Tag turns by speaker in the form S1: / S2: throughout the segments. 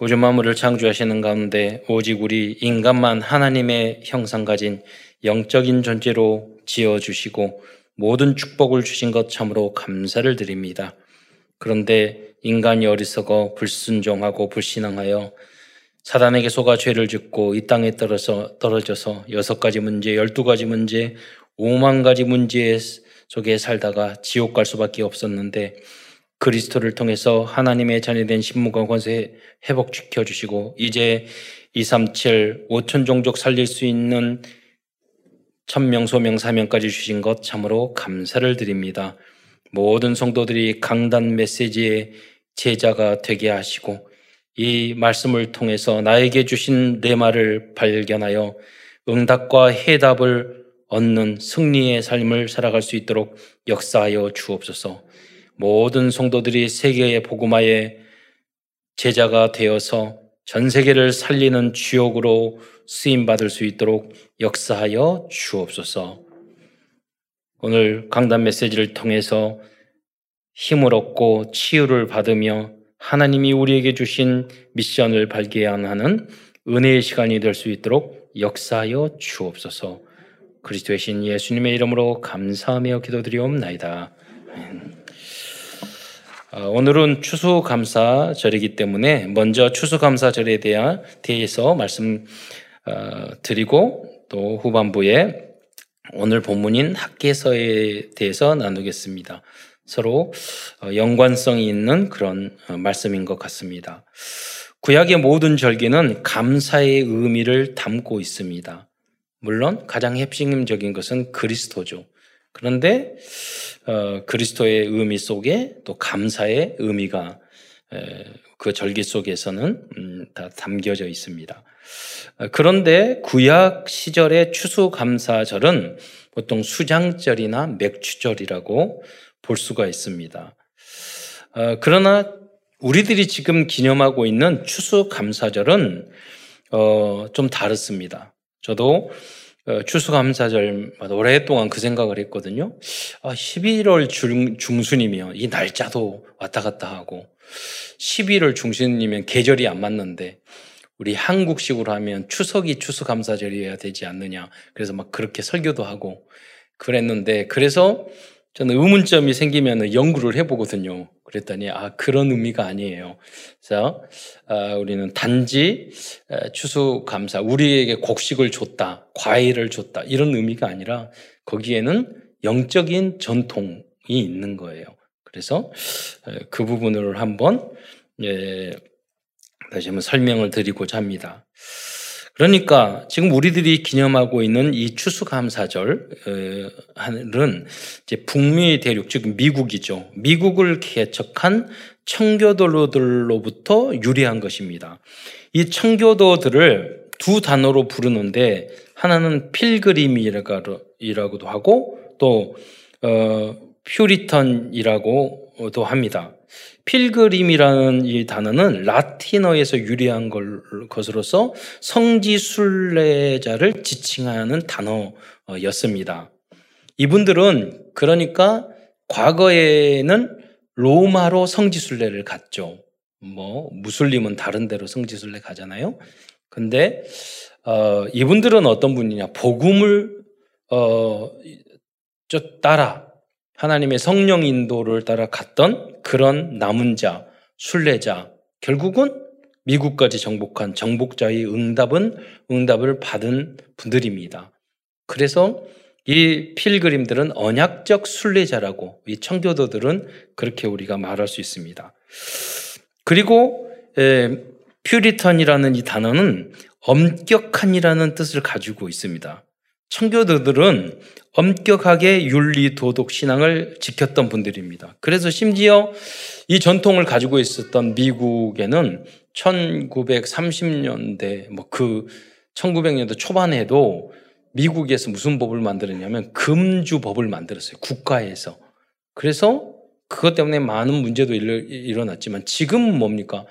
S1: 우주 만물을 창조하시는 가운데 오직 우리 인간만 하나님의 형상 가진 영적인 존재로 지어 주시고 모든 축복을 주신 것 참으로 감사를 드립니다. 그런데 인간이 어리석어 불순종하고 불신앙하여 사단에게 속아 죄를 짓고 이 땅에 떨어져 떨어져서 여섯 가지 문제, 열두 가지 문제, 오만 가지 문제 속에 살다가 지옥 갈 수밖에 없었는데 그리스도를 통해서 하나님의 자녀된 신무과 권세 회복시켜 주시고 이제 237 5천 종족 살릴 수 있는 천명 소명 사명까지 주신 것 참으로 감사를 드립니다. 모든 성도들이 강단 메시지의 제자가 되게 하시고 이 말씀을 통해서 나에게 주신 내 말을 발견하여 응답과 해답을 얻는 승리의 삶을 살아갈 수 있도록 역사하여 주옵소서. 모든 성도들이 세계의 복음화의 제자가 되어서 전 세계를 살리는 주역으로 쓰임 받을 수 있도록 역사하여 주옵소서. 오늘 강단 메시지를 통해서 힘을 얻고 치유를 받으며 하나님이 우리에게 주신 미션을 발견하는 은혜의 시간이 될 수 있도록 역사하여 주옵소서. 그리스도의 신 예수님의 이름으로 감사하며 기도드리옵나이다. 어, 오늘은 추수감사절이기 때문에 먼저 추수감사절에 대해서 말씀 어, 드리고 또 후반부에 오늘 본문인 학계서에 대해서 나누겠습니다. 서로 어, 연관성이 있는 그런 말씀인 것 같습니다. 구약의 모든 절기는 감사의 의미를 담고 있습니다. 물론 가장 핵심적인 것은 그리스도죠. 그런데 어, 그리스도의 의미 속에 또 감사의 의미가 에, 그 절기 속에서는 음, 다 담겨져 있습니다. 어, 그런데 구약 시절의 추수감사절은 보통 수장절이나 맥주절이라고 볼 수가 있습니다. 어, 그러나 우리들이 지금 기념하고 있는 추수감사절은 어, 좀 다릅니다. 저도 어, 추수감사절마다 오랫동안 그 생각을 했거든요. 아, 11월 중, 중순이면 이 날짜도 왔다 갔다 하고 11월 중순이면 계절이 안 맞는데 우리 한국식으로 하면 추석이 추수감사절이어야 되지 않느냐. 그래서 막 그렇게 설교도 하고 그랬는데 그래서 저는 의문점이 생기면 연구를 해보거든요. 그랬더니 아 그런 의미가 아니에요. 그래서 아, 우리는 단지 추수 감사 우리에게 곡식을 줬다, 과일을 줬다 이런 의미가 아니라 거기에는 영적인 전통이 있는 거예요. 그래서 그 부분을 한번 예, 다시 한번 설명을 드리고자 합니다. 그러니까 지금 우리들이 기념하고 있는 이 추수감사절은 이제 북미 대륙, 즉 미국이죠. 미국을 개척한 청교도들로부터 유래한 것입니다. 이 청교도들을 두 단어로 부르는데 하나는 Pilgrim이라고도 하고 또 어, Puritan이라고도 합니다. Pilgrim이라는 이 단어는 라틴어에서 유래한 것으로서 성지 순례자를 지칭하는 단어였습니다. 이분들은 그러니까 과거에는 로마로 성지 순례를 갔죠. 뭐 무슬림은 다른 데로 성지 순례 가잖아요. 근데 어, 이분들은 어떤 분이냐? 복음을 어, 따라 하나님의 성령 인도를 따라 갔던 그런 남은 자, 순례자, 결국은 미국까지 정복한 정복자의 응답은 응답을 받은 분들입니다. 그래서 이 필그림들은 언약적 순례자라고 이 청교도들은 그렇게 우리가 말할 수 있습니다. 그리고 에, 퓨리턴이라는 이 단어는 엄격한이라는 뜻을 가지고 있습니다. 청교도들은 엄격하게 윤리 도덕 신앙을 지켰던 분들입니다. 그래서 심지어 이 전통을 가지고 있었던 미국에는 1930년대 뭐 그 1900년대 초반에도 미국에서 무슨 법을 만들었냐면 금주법을 만들었어요. 국가에서. 그래서 그것 때문에 많은 문제도 일어났지만 지금은 뭡니까?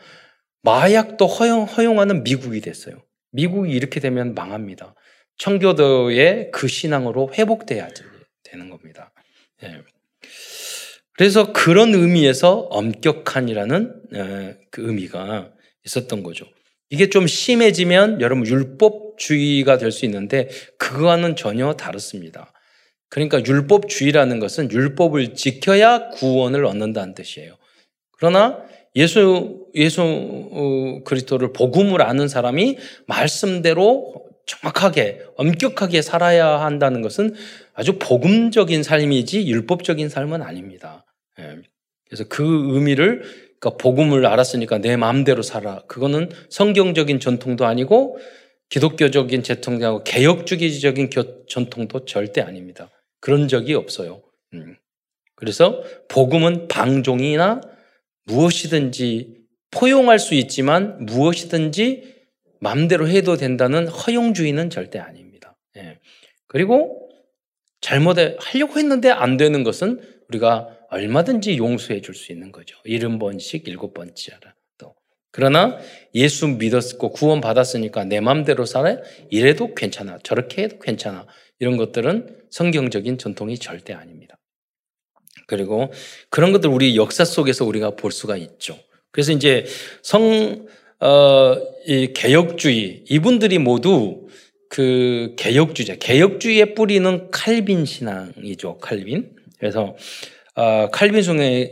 S1: 마약도 허용, 허용하는 미국이 됐어요. 미국이 이렇게 되면 망합니다. 청교도의 그 신앙으로 회복돼야 되는 겁니다. 예. 그래서 그런 의미에서 엄격한이라는 그 의미가 있었던 거죠. 이게 좀 심해지면 여러분 율법주의가 될 수 있는데 그거와는 전혀 다릅니다. 그러니까 율법주의라는 것은 율법을 지켜야 구원을 얻는다는 뜻이에요. 그러나 예수 예수 어, 그리스도를 복음을 아는 사람이 말씀대로 정확하게 엄격하게 살아야 한다는 것은 아주 복음적인 삶이지 율법적인 삶은 아닙니다. 예. 그래서 그 의미를 그러니까 복음을 알았으니까 내 마음대로 살아. 그거는 성경적인 전통도 아니고 기독교적인 전통도 아니고 개혁주의적인 전통도 절대 아닙니다. 그런 적이 없어요. 음. 그래서 복음은 방종이나 무엇이든지 포용할 수 있지만 무엇이든지 마음대로 해도 된다는 허용주의는 절대 아닙니다. 예. 그리고 잘못에 하려고 했는데 안 되는 것은 우리가 얼마든지 용서해 줄 수 있는 거죠. 일흔 번씩 일곱 번째라. 또 그러나 예수 믿었고 구원 받았으니까 내 마음대로 살아 이래도 괜찮아. 저렇게 해도 괜찮아. 이런 것들은 성경적인 전통이 절대 아닙니다. 그리고 그런 것들 우리 역사 속에서 우리가 볼 수가 있죠. 그래서 이제 성, 어, 이 개혁주의, 이분들이 모두 그 개혁주의자, 개혁주의의 뿌리는 칼빈 신앙이죠, 칼빈. 그래서, 어, 칼빈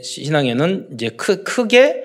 S1: 신앙에는 이제 크, 크게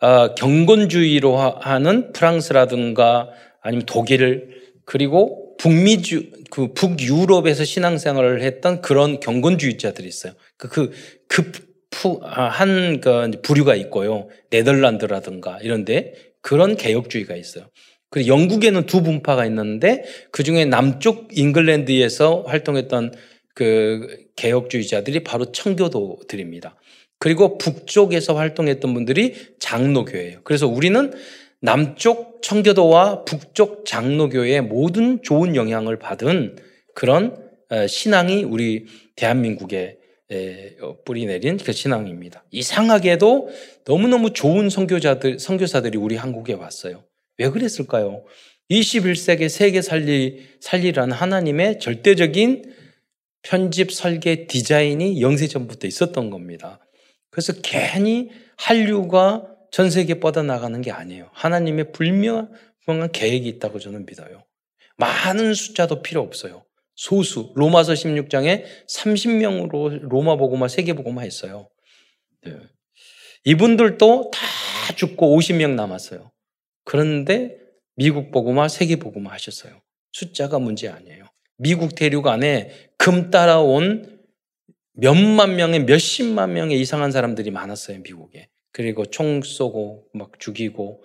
S1: 어, 경건주의로 하는 프랑스라든가 아니면 독일 그리고 북미주 그 북유럽에서 신앙생활을 했던 그런 경건주의자들이 있어요. 그, 그, 그, 아, 한, 그, 부류가 있고요. 네덜란드라든가 이런데 그런 개혁주의가 있어요. 그리고 영국에는 두 분파가 있는데 그 중에 남쪽 잉글랜드에서 활동했던 그 개혁주의자들이 바로 청교도들입니다. 그리고 북쪽에서 활동했던 분들이 장로교예요. 그래서 우리는 남쪽 청교도와 북쪽 장로교의 모든 좋은 영향을 받은 그런 어, 신앙이 우리 대한민국에 어, 뿌리 내린 그 신앙입니다. 이상하게도 너무너무 좋은 선교자들, 선교사들이 우리 한국에 왔어요. 왜 그랬을까요? 21세기 세계 살리, 살리라는 하나님의 절대적인 편집, 설계, 디자인이 영세전부터 있었던 겁니다. 그래서 괜히 한류가 전 세계에 뻗어 나가는 게 아니에요. 하나님의 불명한 계획이 있다고 저는 믿어요. 많은 숫자도 필요 없어요. 소수. 로마서 16장에 30명으로 로마 보고마, 세계 보고마 했어요. 네. 이분들도 다 죽고 50명 남았어요. 그런데 미국 보고마, 세계 보고마 하셨어요. 숫자가 문제 아니에요. 미국 대륙 안에 금 따라온 몇만 명의 몇십만 명의 이상한 사람들이 많았어요, 미국에. 그리고 총 쏘고 막 죽이고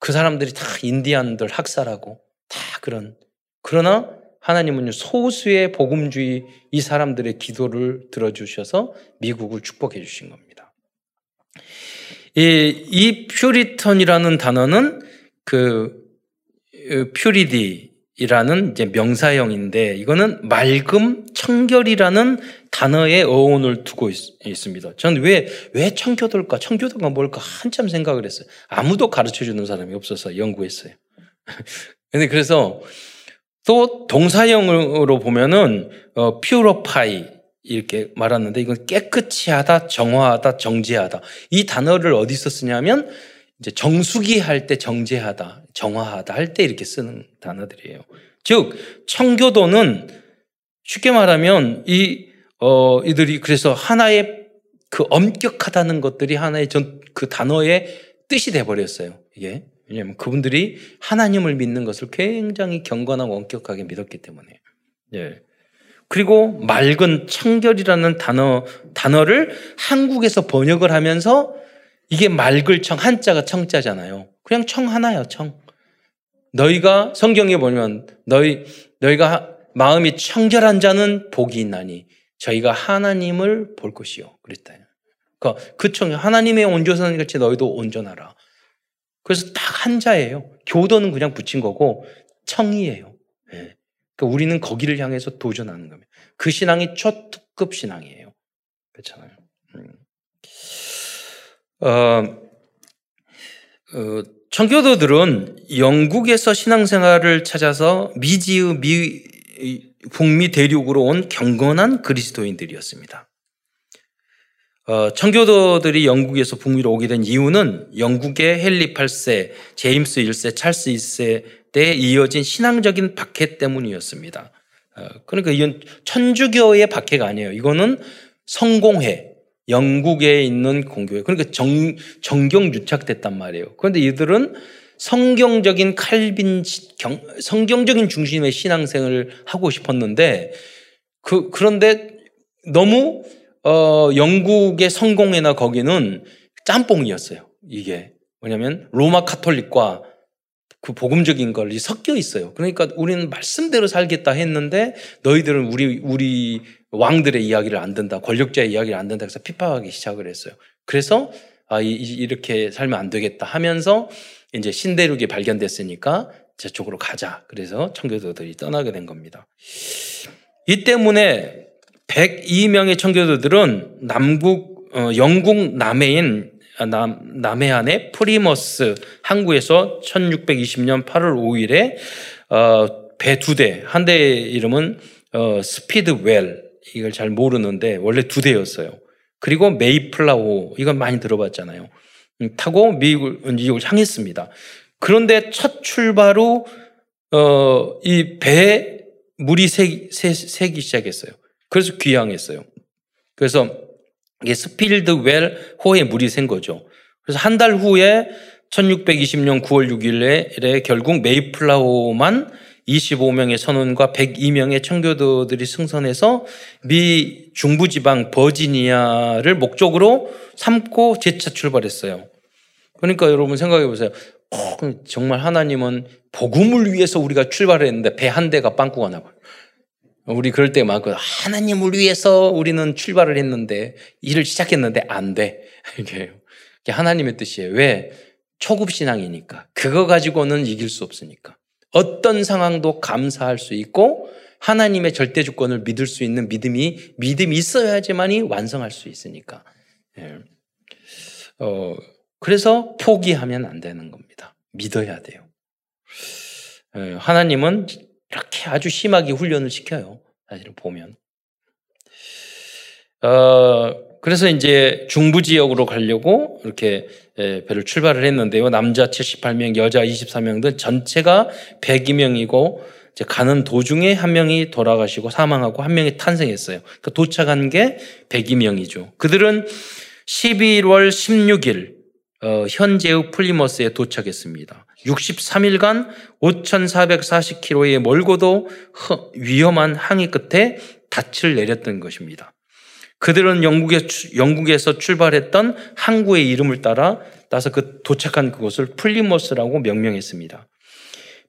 S1: 그 사람들이 다 인디안들 학살하고 다 그런 그러나 하나님은 소수의 복음주의 이 사람들의 기도를 들어주셔서 미국을 축복해 주신 겁니다. 이, 이 퓨리턴이라는 단어는 그 퓨리디라는 이제 명사형인데 이거는 맑음, 청결이라는 단어의 어원을 두고 있, 습니다 저는 왜, 왜 청교도일까? 청교도가 뭘까? 한참 생각을 했어요. 아무도 가르쳐 주는 사람이 없어서 연구했어요. 근데 그래서 또 동사형으로 보면은, 어, purify 이렇게 말하는데 이건 깨끗이 하다, 정화하다, 정제하다. 이 단어를 어디서 쓰냐면 이제 정수기 할 때 정제하다, 정화하다 할 때 이렇게 쓰는 단어들이에요. 즉, 청교도는 쉽게 말하면 이 어, 이들이 그래서 하나의 그 엄격하다는 것들이 하나의 전, 그 단어의 뜻이 돼 버렸어요. 이게. 왜냐하면 그분들이 하나님을 믿는 것을 굉장히 경건하고 엄격하게 믿었기 때문에. 예. 그리고 맑은 청결이라는 단어, 단어를 한국에서 번역을 하면서 이게 맑을 청, 한자가 청자잖아요. 그냥 청 하나요, 청. 너희가 성경에 보면 너희, 너희가 마음이 청결한 자는 복이 있나니 저희가 하나님을 볼 것이요. 그랬다. 그러니까 그 청, 하나님의 온전한 같이 너희도 온전하라. 그래서 딱 한자예요. 교도는 그냥 붙인 거고 청이에요. 네. 그러니까 우리는 거기를 향해서 도전하는 겁니다. 그 신앙이 초특급 신앙이에요. 그렇잖아요. 음. 어, 어, 청교도들은 영국에서 신앙생활을 찾아서 미지의 미, 북미 대륙으로 온 경건한 그리스도인들이었습니다. 어, 청교도들이 영국에서 북미로 오게 된 이유는 영국의 헨리 8세, 제임스 1세, 찰스 1세 때 이어진 신앙적인 박해 때문이었습니다. 어, 그러니까 이건 천주교의 박해가 아니에요. 이거는 성공회, 영국에 있는 공교회. 그러니까 정, 정경 유착됐단 말이에요. 그런데 이들은 성경적인 칼빈, 경, 성경적인 중심의 신앙생을 하고 싶었는데, 그, 그런데 너무 어, 영국의 성공회나 거기는 짬뽕이었어요. 이게. 뭐냐면 로마 카톨릭과 그 복음적인 걸 섞여 있어요. 그러니까 우리는 말씀대로 살겠다 했는데 너희들은 우리 우리 왕들의 이야기를 안 듣는다, 권력자의 이야기를 안 듣는다 해서 핍박하기 시작을 했어요. 그래서 아 이, 이렇게 살면 안 되겠다 하면서 이제 신대륙이 발견됐으니까 저쪽으로 가자. 그래서 청교도들이 떠나게 된 겁니다. 이 때문에 102명의 청교도들은 남국 어, 영국 남해인 아, 남, 남해안의 플리머스 항구에서 1620년 8월 5일에 어, 배 두 대, 한 대의 이름은 어, 스피드웰 이걸 잘 모르는데 원래 두 대였어요. 그리고 메이플라워 이건 많이 들어봤잖아요. 음, 타고 미국을, 미국을 향했습니다. 그런데 첫 출발 후 어, 이 배에 물이 새기, 새기 시작했어요. 그래서 귀항했어요. 그래서 이게 스피드웰호에 물이 샌 거죠. 그래서 한 달 후에 1620년 9월 6일에 결국 메이플라워만 25명의 선원과 102명의 청교도들이 승선해서 미 중부지방 버지니아를 목적으로 삼고 재차 출발했어요. 그러니까 여러분 생각해 보세요. 어, 정말 하나님은 복음을 위해서 우리가 출발했는데 배 한 대가 빵꾸가 나버려. 우리 그럴 때 많고 하나님을 위해서 우리는 출발을 했는데 일을 시작했는데 안 돼. 이게 하나님의 뜻이에요. 왜? 초급 신앙이니까. 그거 가지고는 이길 수 없으니까. 어떤 상황도 감사할 수 있고 하나님의 절대 주권을 믿을 수 있는 믿음이 믿음이 있어야지만이 완성할 수 있으니까. 예. 어, 그래서 포기하면 안 되는 겁니다. 믿어야 돼요. 예, 하나님은 이렇게 아주 심하게 훈련을 시켜요. 사실은 보면. 어, 그래서 이제 중부 지역으로 가려고 이렇게 예, 배를 출발을 했는데요. 남자 78명, 여자 24명 등 전체가 102명이고 이제 가는 도중에 한 명이 돌아가시고 사망하고 한 명이 탄생했어요. 그러니까 도착한 게 102명이죠. 그들은 11월 16일 어, 현재의 플리머스에 도착했습니다. 63일간 5,440km의 멀고도 위험한 항해 끝에 닻을 내렸던 것입니다. 그들은 영국에, 영국에서 출발했던 항구의 이름을 따라 따서 그 도착한 그곳을 플리머스라고 명명했습니다.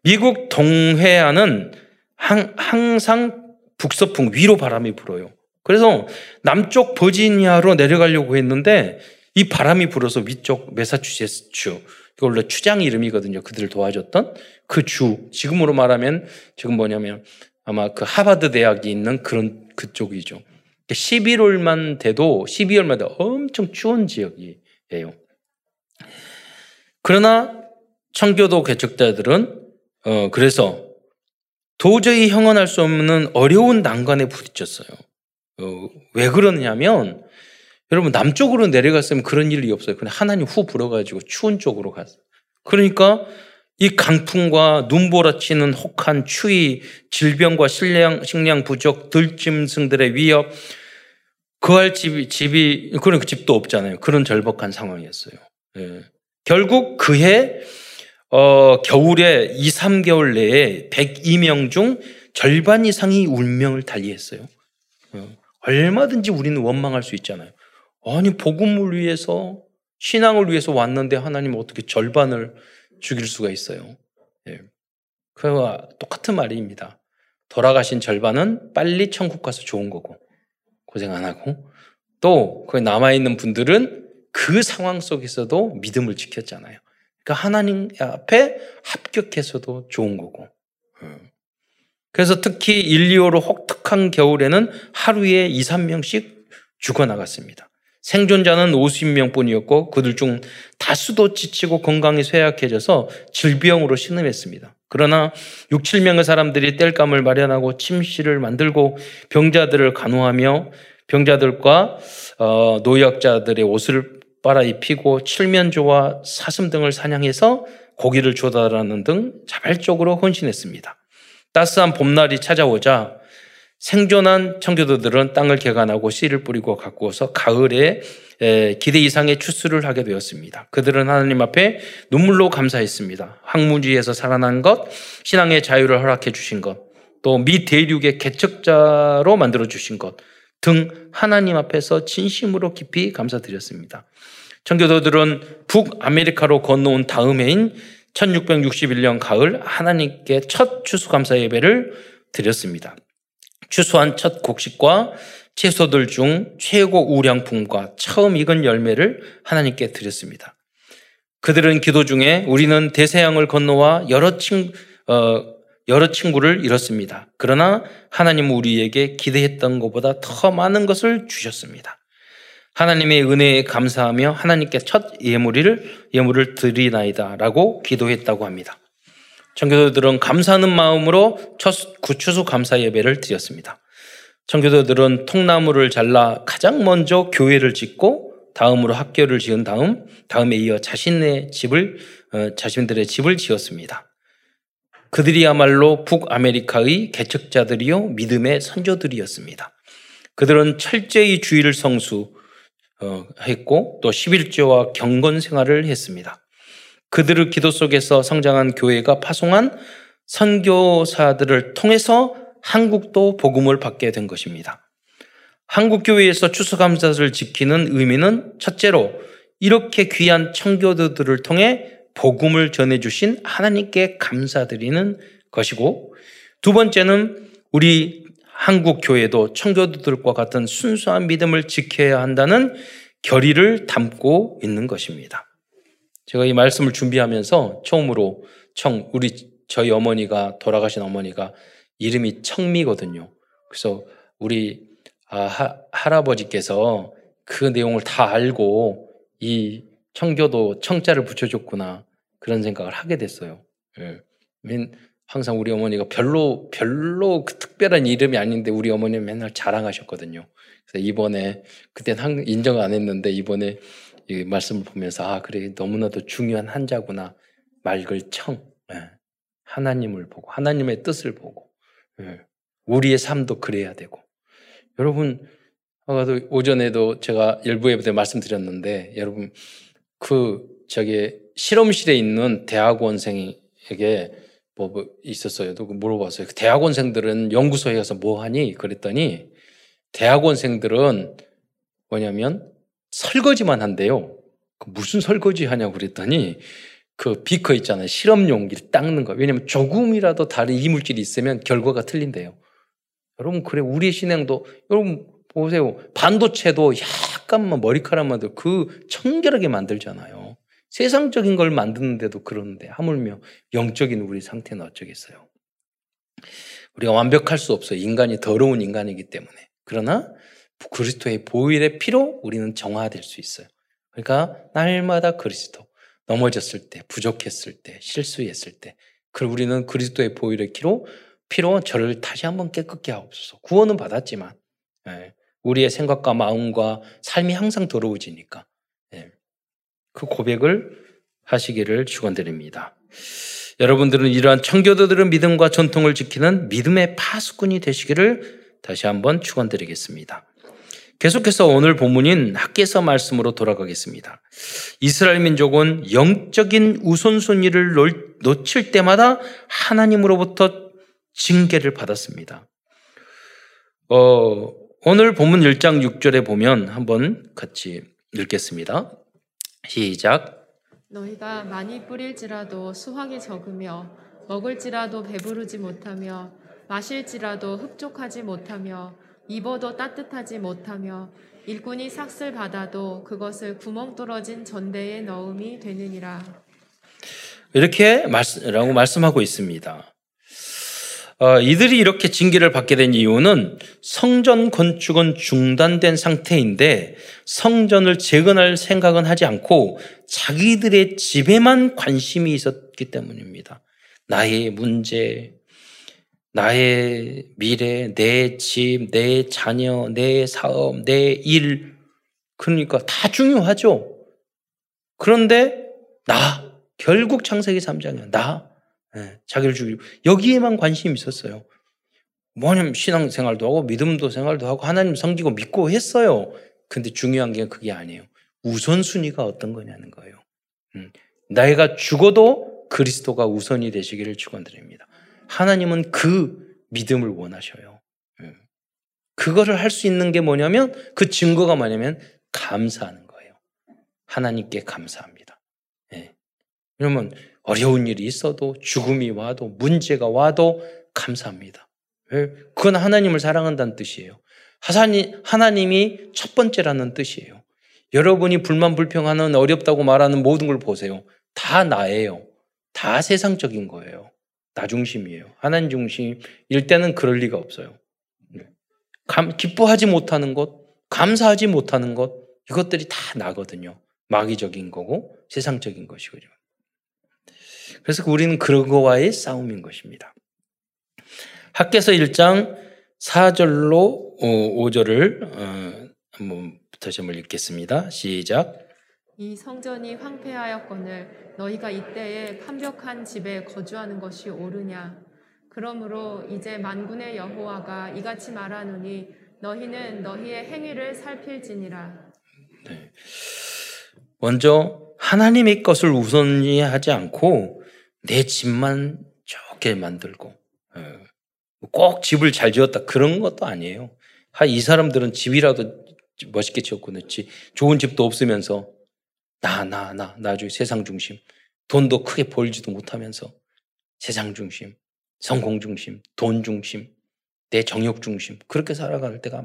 S1: 미국 동해안은 항, 항상 북서풍 위로 바람이 불어요. 그래서 남쪽 버지니아로 내려가려고 했는데 이 바람이 불어서 위쪽 메사추세츠 주, 그 원래 추장 이름이거든요. 그들을 도와줬던 그 주, 지금으로 말하면 지금 뭐냐면 아마 그 하버드 대학이 있는 그런 그쪽이죠. 11월만 돼도 12월마다 엄청 추운 지역이에요. 그러나 청교도 개척자들은 어 그래서 도저히 형언할 수 없는 어려운 난관에 부딪혔어요. 어, 왜 그러냐면 여러분 남쪽으로 내려갔으면 그런 일이 없어요. 그냥 하나님 후 불어가지고 추운 쪽으로 갔어요. 그러니까 이 강풍과 눈보라 치는 혹한 추위, 질병과 식량, 식량 부족, 들짐승들의 위협, 그할 집이, 집이, 그런 집도 없잖아요. 그런 절박한 상황이었어요. 예. 결국 그해, 어, 겨울에 2, 3개월 내에 102명 중 절반 이상이 운명을 달리했어요. 어. 얼마든지 우리는 원망할 수 있잖아요. 아니, 복음을 위해서, 신앙을 위해서 왔는데 하나님 어떻게 절반을 죽일 수가 있어요. 예. 그와 똑같은 말입니다. 돌아가신 절반은 빨리 천국 가서 좋은 거고, 고생 안 하고, 또, 그 남아 있는 분들은 그 상황 속에서도 믿음을 지켰잖아요. 그러니까 하나님 앞에 합격해서도 좋은 거고. 예. 그래서 특히 1, 2호로 혹특한 겨울에는 하루에 2, 3명씩 죽어나갔습니다. 생존자는 50명 뿐이었고 그들 중 다수도 지치고 건강이 쇠약해져서 질병으로 신음했습니다. 그러나 6, 7명의 사람들이 땔감을 마련하고 침실을 만들고 병자들을 간호하며 병자들과 어, 노약자들의 옷을 빨아입히고 칠면조와 사슴 등을 사냥해서 고기를 조달하는 등 자발적으로 헌신했습니다. 따스한 봄날이 찾아오자 생존한 청교도들은 땅을 개간하고 씨를 뿌리고 가꾸어서 가을에 기대 이상의 추수를 하게 되었습니다. 그들은 하나님 앞에 눈물로 감사했습니다. 황무지에서 살아난 것, 신앙의 자유를 허락해 주신 것, 또 미 대륙의 개척자로 만들어 주신 것 등 하나님 앞에서 진심으로 깊이 감사드렸습니다. 청교도들은 북아메리카로 건너온 다음 해인 1661년 가을 하나님께 첫 추수감사 예배를 드렸습니다. 추수한 첫 곡식과 채소들 중 최고 우량품과 처음 익은 열매를 하나님께 드렸습니다. 그들은 기도 중에 우리는 대서양을 건너와 여러 친, 어, 여러 친구를 잃었습니다. 그러나 하나님은 우리에게 기대했던 것보다 더 많은 것을 주셨습니다. 하나님의 은혜에 감사하며 하나님께 첫 예물을 예물을 드리나이다라고 기도했다고 합니다. 청교도들은 감사하는 마음으로 첫 구추수 감사 예배를 드렸습니다. 청교도들은 통나무를 잘라 가장 먼저 교회를 짓고 다음으로 학교를 지은 다음 다음에 이어 자신의 집을 어, 자신들의 집을 지었습니다. 그들이야말로 북아메리카의 개척자들이요 믿음의 선조들이었습니다. 그들은 철저히 주의를 성수했고 어, 또 11조와 경건 생활을 했습니다. 그들의 기도 속에서 성장한 교회가 파송한 선교사들을 통해서 한국도 복음을 받게 된 것입니다. 한국 교회에서 추수감사를 지키는 의미는 첫째로 이렇게 귀한 청교도들을 통해 복음을 전해 주신 하나님께 감사드리는 것이고 두 번째는 우리 한국 교회도 청교도들과 같은 순수한 믿음을 지켜야 한다는 결의를 담고 있는 것입니다. 제가 이 말씀을 준비하면서 처음으로 청 우리 저희 어머니가 돌아가신 어머니가 이름이 청미거든요. 그래서 우리 아, 하, 할아버지께서 그 내용을 다 알고 이 청교도 청자를 붙여줬구나 그런 생각을 하게 됐어요. 예. 항상 우리 어머니가 별로 별로 그 특별한 이름이 아닌데 우리 어머니는 맨날 자랑하셨거든요. 그래서 이번에 그때는 인정 안 했는데 이번에 이 말씀을 보면서 아 그래 너무나도 중요한 한자구나 맑을 청 예. 하나님을 보고 하나님의 뜻을 보고 예. 우리의 삶도 그래야 되고 여러분 아까도 오전에도 제가 예배 때 말씀드렸는데 여러분 그 저기 실험실에 있는 대학원생에게 뭐, 뭐 있었어요. 또 물어봤어요. 그 대학원생들은 연구소에 가서 뭐 하니? 그랬더니 대학원생들은 뭐냐면 설거지만 한대요. 그 무슨 설거지 하냐고 그랬더니 그 비커 있잖아요. 실험 용기를 닦는 거. 왜냐면 조금이라도 다른 이물질이 있으면 결과가 틀린대요. 여러분 그래 우리의 신앙도 여러분 보세요. 반도체도 약간만 머리카락만 그 청결하게 만들잖아요. 세상적인 걸 만드는데도 그러는데 하물며 영적인 우리 상태는 어쩌겠어요. 우리가 완벽할 수 없어요. 인간이 더러운 인간이기 때문에. 그러나 그리스도의 보일의 피로 우리는 정화될 수 있어요. 그러니까 날마다 그리스도 넘어졌을 때, 부족했을 때, 실수했을 때, 그 우리는 그리스도의 보일의 피로 피로 저를 다시 한번 깨끗게 하옵소서. 구원은 받았지만 예, 우리의 생각과 마음과 삶이 항상 더러워지니까 예, 그 고백을 하시기를 축원드립니다. 여러분들은 이러한 청교도들의 믿음과 전통을 지키는 믿음의 파수꾼이 되시기를 다시 한번 축원드리겠습니다. 계속해서 오늘 본문인 학계서 말씀으로 돌아가겠습니다. 이스라엘 민족은 영적인 우선순위를 놓칠 때마다 하나님으로부터 징계를 받았습니다. 어, 오늘 본문 1장 6절에 보면 한번 같이 읽겠습니다. 시작.
S2: 너희가 많이 뿌릴지라도 수확이 적으며 먹을지라도 배부르지 못하며 마실지라도 흡족하지 못하며 입어도 따뜻하지 못하며 일꾼이 삭슬 받아도 그것을 구멍 뚫어진 전대에 넣음이 되느니라.
S1: 이렇게 말씀라고 말씀하고 있습니다. 어, 이들이 이렇게 징계를 받게 된 이유는 성전 건축은 중단된 상태인데 성전을 재건할 생각은 하지 않고 자기들의 집에만 관심이 있었기 때문입니다. 나의 문제, 나의 미래, 내 집, 내 자녀, 내 사업, 내 일, 그러니까 다 중요하죠. 그런데 나, 결국 창세기 3장이야. 나, 네, 자기를 죽이고 여기에만 관심이 있었어요. 뭐냐면 신앙생활도 하고 믿음도 생활도 하고 하나님 섬기고 믿고 했어요. 근데 중요한 게 그게 아니에요. 우선순위가 어떤 거냐는 거예요. 음, 내가 죽어도 그리스도가 우선이 되시기를 축원드립니다. 하나님은 그 믿음을 원하셔요. 음. 그거를 할 수 있는 게 뭐냐면 그 증거가 뭐냐면 감사하는 거예요. 하나님께 감사합니다. 네. 그러면 어려운 일이 있어도 죽음이 와도 문제가 와도 감사합니다. 왜? 그건 하나님을 사랑한다는 뜻이에요. 하나님, 하나님이 첫 번째라는 뜻이에요. 여러분이 불만 불평하는 어렵다고 말하는 모든 걸 보세요. 다 나예요. 다 세상적인 거예요. 나 중심이에요. 하나님 중심일 때는 그럴 리가 없어요. 네. 감, 기뻐하지 못하는 것, 감사하지 못하는 것, 이것들이 다 나거든요. 마귀적인 거고 세상적인 것이거든요. 그래서 우리는 그런 거와의 싸움인 것입니다. 학계서 1장 4절로 5절을 어, 한번 다시 한번 읽겠습니다. 시작.
S2: 이 성전이 황폐하였거늘 너희가 이때에 완벽한 집에 거주하는 것이 옳으냐 그러므로 이제 만군의 여호와가 이같이 말하노니 너희는 너희의 행위를 살필지니라 네.
S1: 먼저 하나님의 것을 우선히 하지 않고 내 집만 좋게 만들고 예. 꼭 집을 잘 지었다 그런 것도 아니에요. 이 사람들은 집이라도 멋있게 지었고 좋은 집도 없으면서 나, 나, 나, 나중에 세상 중심. 돈도 크게 벌지도 못하면서 세상 중심, 성공 중심, 돈 중심, 내 정욕 중심. 그렇게 살아갈 때가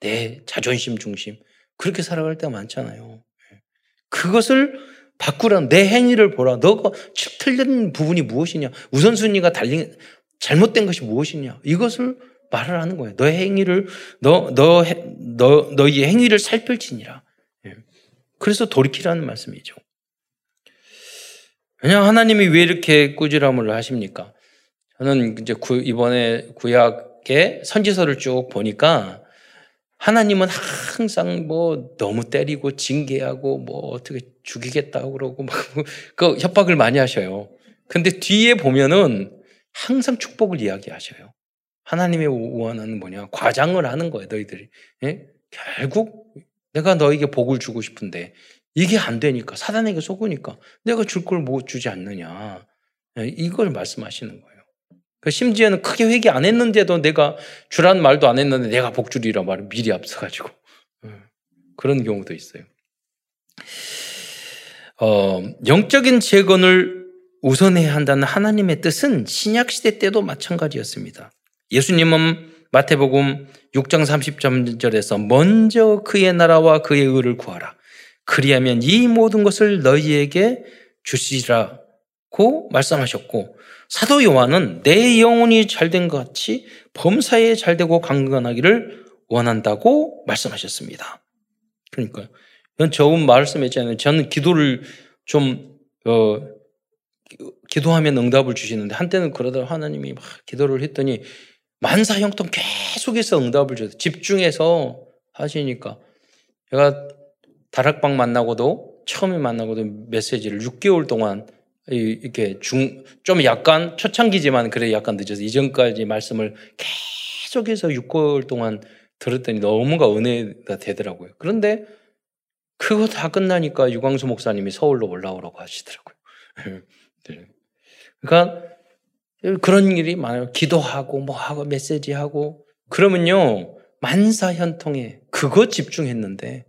S1: 내 자존심 중심. 그렇게 살아갈 때가 많잖아요. 예. 그것을 바꾸라. 내 행위를 보라. 너가 틀린 부분이 무엇이냐. 우선순위가 달린, 잘못된 것이 무엇이냐. 이것을 말을 하는 거예요. 너의 행위를, 너, 너, 너, 너의 행위를 살필지니라. 그래서 돌이키라는 말씀이죠. 왜냐 하나님이 왜 이렇게 꾸지람을 하십니까? 저는 이제 구, 이번에 구약의 선지서를 쭉 보니까 하나님은 항상 뭐 너무 때리고 징계하고 뭐 어떻게 죽이겠다고 그러고 막 그 협박을 많이 하셔요. 근데 뒤에 보면은 항상 축복을 이야기하셔요. 하나님의 원하는 뭐냐? 과장을 하는 거예요, 너희들이. 예? 결국 내가 너에게 복을 주고 싶은데 이게 안 되니까 사단에게 속으니까 내가 줄 걸 못 주지 않느냐. 예, 이걸 말씀하시는 거예요. 그 심지어는 크게 회개 안 했는데도 내가 주란 말도 안 했는데 내가 복 주리라 말을 미리 앞서가지고 예, 그런 경우도 있어요. 어, 영적인 재건을 우선해야 한다는 하나님의 뜻은 신약 시대 때도 마찬가지였습니다. 예수님은 마태복음 6장 30절에서 먼저 그의 나라와 그의 의를 구하라. 그리하면 이 모든 것을 너희에게 주시라고 말씀하셨고 사도 요한은 내 영혼이 잘된 것 같이 범사에 잘되고 강건하기를 원한다고 말씀하셨습니다. 그러니까요. 저은 말씀했잖아요. 저는 기도를 좀 어, 기도하면 응답을 주시는데 한때는 그러다 하나님이 막 기도를 했더니 만사 형통 계속해서 응답을 줘서 집중해서 하시니까 제가 다락방 만나고도 처음에 만나고도 메시지를 6개월 동안 이렇게 중, 좀 약간 초창기지만 그래 약간 늦어서 이전까지 말씀을 계속해서 6개월 동안 들었더니 너무가 은혜가 되더라고요. 그런데 그거 다 끝나니까 유광수 목사님이 서울로 올라오라고 하시더라고요. 네. 그러니까 그런 일이 많아요. 기도하고 뭐 하고 메시지 하고 그러면요 만사형통에 그거 집중했는데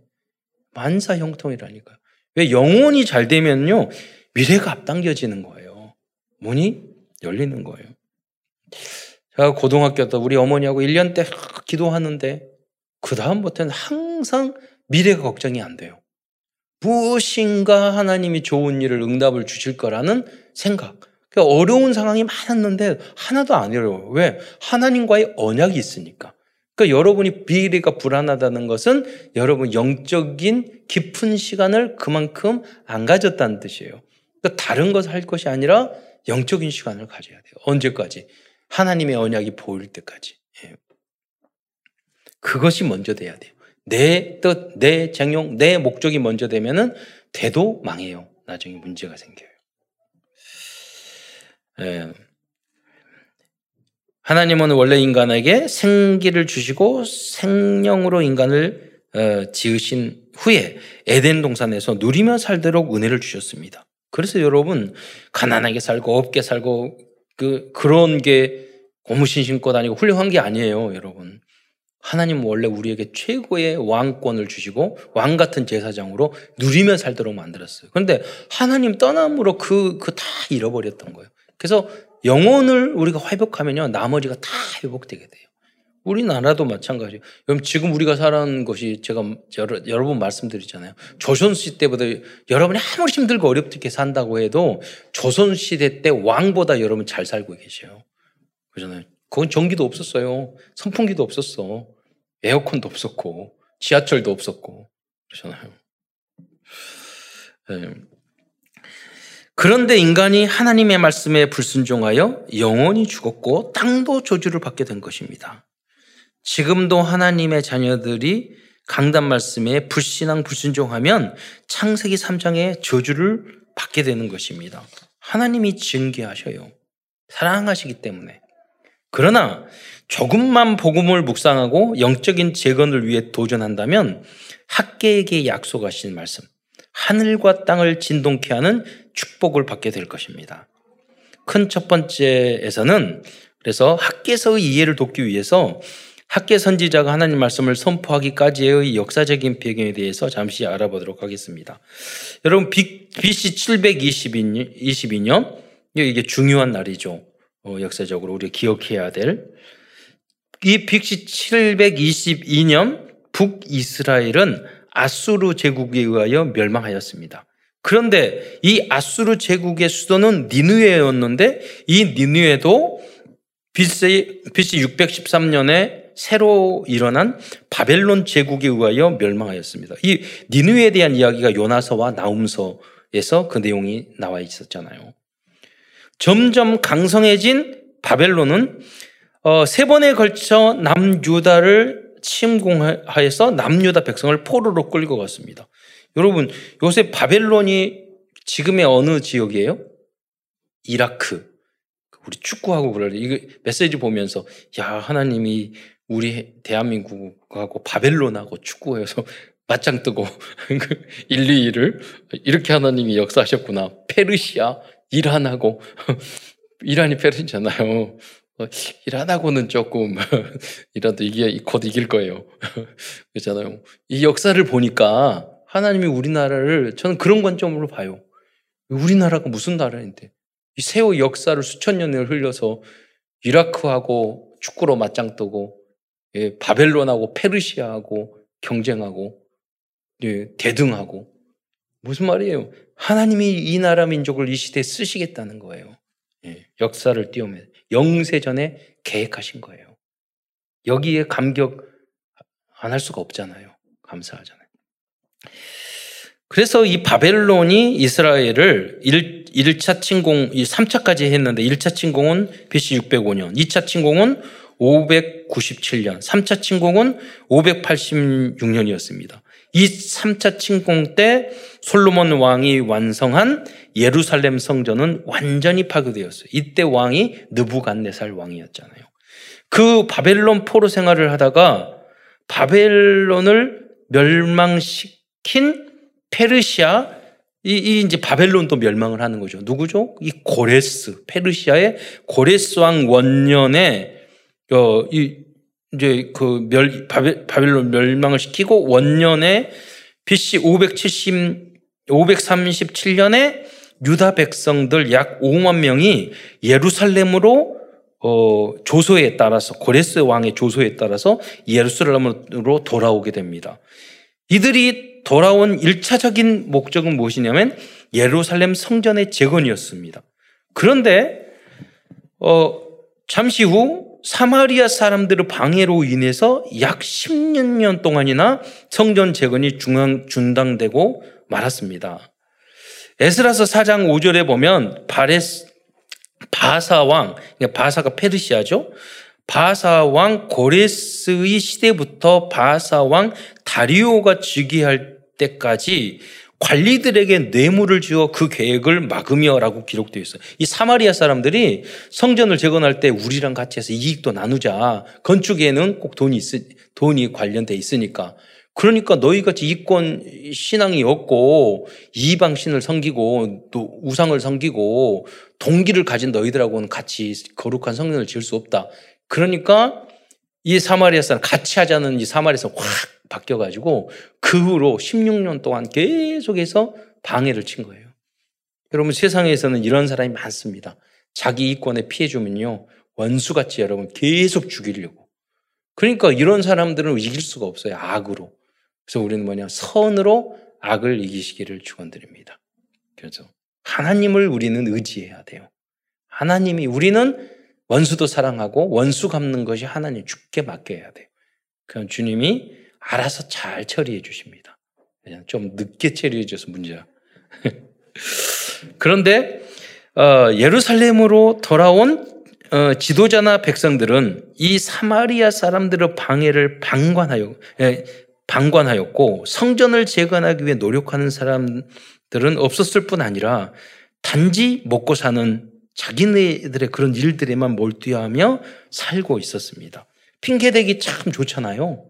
S1: 만사형통이라니까요. 왜 영혼이 잘 되면요 미래가 앞당겨지는 거예요. 문이 열리는 거예요. 제가 고등학교 때 우리 어머니하고 1년 때 기도하는데 그 다음부터는 항상 미래가 걱정이 안 돼요. 무엇인가 하나님이 좋은 일을 응답을 주실 거라는 생각. 그러니까 어려운 상황이 많았는데 하나도 안 어려워요. 왜? 하나님과의 언약이 있으니까. 그러니까 여러분이 비리가 불안하다는 것은 여러분 영적인 깊은 시간을 그만큼 안 가졌다는 뜻이에요. 그러니까 다른 것을 할 것이 아니라 영적인 시간을 가져야 돼요. 언제까지? 하나님의 언약이 보일 때까지. 예. 그것이 먼저 돼야 돼요. 내 뜻, 내 정용, 내 목적이 먼저 되면은 대도 망해요. 나중에 문제가 생겨요. 예. 하나님은 원래 인간에게 생기를 주시고 생명으로 인간을 어, 지으신 후에 에덴 동산에서 누리며 살도록 은혜를 주셨습니다. 그래서 여러분 가난하게 살고 없게 살고 그 그런 게 고무신신껏 아니고 훌륭한 게 아니에요, 여러분. 하나님 원래 우리에게 최고의 왕권을 주시고 왕 같은 제사장으로 누리며 살도록 만들었어요. 그런데 하나님 떠남으로 그 그 다 잃어버렸던 거예요. 그래서 영혼을 우리가 회복하면요 나머지가 다 회복되게 돼요. 우리나라도 마찬가지예요. 그럼 지금 우리가 살아온 것이 제가 여러, 여러 번 말씀드리잖아요. 조선시대 때보다 여러분이 아무리 힘들고 어렵게 산다고 해도 조선시대 때 왕보다 여러분 잘 살고 계셔요. 그러잖아요. 그건 전기도 없었어요. 선풍기도 없었어. 에어컨도 없었고, 지하철도 없었고, 그러잖아요. 네. 그런데 인간이 하나님의 말씀에 불순종하여 영원히 죽었고 땅도 저주를 받게 된 것입니다. 지금도 하나님의 자녀들이 강단 말씀에 불신앙 불순종하면 창세기 3장의 저주를 받게 되는 것입니다. 하나님이 증개하셔요. 사랑하시기 때문에. 그러나 조금만 복음을 묵상하고 영적인 재건을 위해 도전한다면 학계에게 약속하신 말씀, 하늘과 땅을 진동케 하는 축복을 받게 될 것입니다. 큰 첫 번째에서는 그래서 학계서의 이해를 돕기 위해서 학계 선지자가 하나님 말씀을 선포하기까지의 역사적인 배경에 대해서 잠시 알아보도록 하겠습니다. 여러분 BC 722년 이게 중요한 날이죠. 어, 역사적으로 우리 기억해야 될 이 BC 722년 북이스라엘은 아수르 제국에 의하여 멸망하였습니다. 그런데 이 아수르 제국의 수도는 니누에였는데 이 니누에도 BC 613년에 새로 일어난 바벨론 제국에 의하여 멸망하였습니다. 이 니누에 대한 이야기가 요나서와 나움서에서 그 내용이 나와 있었잖아요. 점점 강성해진 바벨론은 어, 세 번에 걸쳐 남유다를 침공하여서 남유다 백성을 포로로 끌고 갔습니다. 여러분 요새 바벨론이 지금의 어느 지역이에요? 이라크. 우리 축구하고 그럴 때 이거 메시지 보면서 야 하나님이 우리 대한민국하고 바벨론하고 축구해서 맞짱 뜨고 1, 2, 1을 이렇게 하나님이 역사하셨구나. 페르시아, 이란하고 이란이 페르시잖아요. 이란하고는 조금 이란도 이게 곧 이길 거예요. 그렇잖아요. 이 역사를 보니까 하나님이 우리나라를 저는 그런 관점으로 봐요. 우리나라가 무슨 나라인데 이 세월 역사를 수천 년을 흘려서 이라크하고 축구로 맞짱 뜨고 예, 바벨론하고 페르시아하고 경쟁하고 예, 대등하고 무슨 말이에요? 하나님이 이 나라 민족을 이 시대에 쓰시겠다는 거예요. 예, 역사를 띄우면 영세전에 계획하신 거예요. 여기에 감격 안 할 수가 없잖아요. 감사하잖아요. 그래서 이 바벨론이 이스라엘을 1, 1차 침공, 3차까지 했는데 1차 침공은 BC 605년, 2차 침공은 597년, 3차 침공은 586년이었습니다. 이 3차 침공 때 솔로몬 왕이 완성한 예루살렘 성전은 완전히 파괴되었어요. 이때 왕이 느부갓네살 왕이었잖아요. 그 바벨론 포로 생활을 하다가 바벨론을 멸망시 킨 페르시아 이, 이 이제 바벨론도 멸망을 하는 거죠. 누구죠? 이 고레스 페르시아의 고레스 왕 원년에 어, 이, 이제 그 멸, 바벨론 멸망을 시키고 원년에 BC 570, 537년에 유다 백성들 약 5만 명이 예루살렘으로 어, 조소에 따라서 고레스 왕의 조소에 따라서 예루살렘으로 돌아오게 됩니다. 이들이 돌아온 1차적인 목적은 무엇이냐면 예루살렘 성전의 재건이었습니다. 그런데 어, 잠시 후 사마리아 사람들의 방해로 인해서 약 10년 동안이나 성전 재건이 중앙, 중단되고 말았습니다. 에스라서 4장 5절에 보면 바레스, 바사 왕, 그러니까 바사가 페르시아죠. 바사 왕 고레스의 시대부터 바사 왕 다리오가 즉위할 때까지 관리들에게 뇌물을 주어 그 계획을 막으며라고 기록되어 있어요. 이 사마리아 사람들이 성전을 재건할 때 우리랑 같이 해서 이익도 나누자. 건축에는 꼭 돈이 있, 돈이 관련돼 있으니까. 그러니까 너희 같이 이권 신앙이 없고 이방 신을 섬기고 또 우상을 섬기고 동기를 가진 너희들하고는 같이 거룩한 성전을 지을 수 없다. 그러니까 이 사마리아 사람 같이 하자는 이 사마리아에서 확 바뀌어가지고 그 후로 16년 동안 계속해서 방해를 친 거예요. 여러분 세상에서는 이런 사람이 많습니다. 자기 이권에 피해 주면요 원수같이 여러분 계속 죽이려고. 그러니까 이런 사람들은 이길 수가 없어요 악으로. 그래서 우리는 뭐냐 선으로 악을 이기시기를 축원드립니다. 그래서 하나님을 우리는 의지해야 돼요. 하나님이 우리는 원수도 사랑하고 원수 갚는 것이 하나님 죽게 맡겨야 돼요. 그럼 주님이 알아서 잘 처리해 주십니다. 그냥 좀 늦게 처리해 줘서 문제야. 그런데 어, 예루살렘으로 돌아온 어, 지도자나 백성들은 이 사마리아 사람들의 방해를 방관하여 예, 방관하였고 성전을 재건하기 위해 노력하는 사람들은 없었을 뿐 아니라 단지 먹고 사는 자기네들의 그런 일들에만 몰두하며 살고 있었습니다. 핑계대기 참 좋잖아요.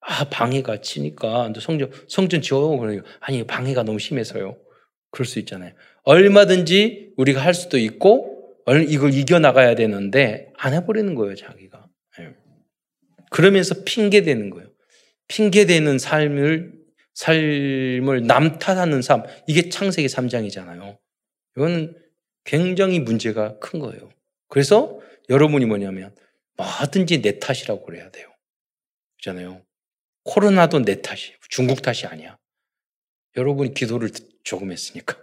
S1: 아, 방해가 치니까 성전, 성전 지어. 그래요. 아니, 방해가 너무 심해서요. 그럴 수 있잖아요. 얼마든지 우리가 할 수도 있고, 이걸 이겨나가야 되는데, 안 해버리는 거예요, 자기가. 예. 그러면서 핑계대는 거예요. 핑계대는 삶을, 삶을 남 탓하는 삶. 이게 창세기 3장이잖아요. 이거는 굉장히 문제가 큰 거예요. 그래서 여러분이 뭐냐면, 뭐든지 내 탓이라고 그래야 돼요. 그렇잖아요. 코로나도 내 탓이에요. 중국 탓이 아니야. 여러분이 기도를 조금 했으니까.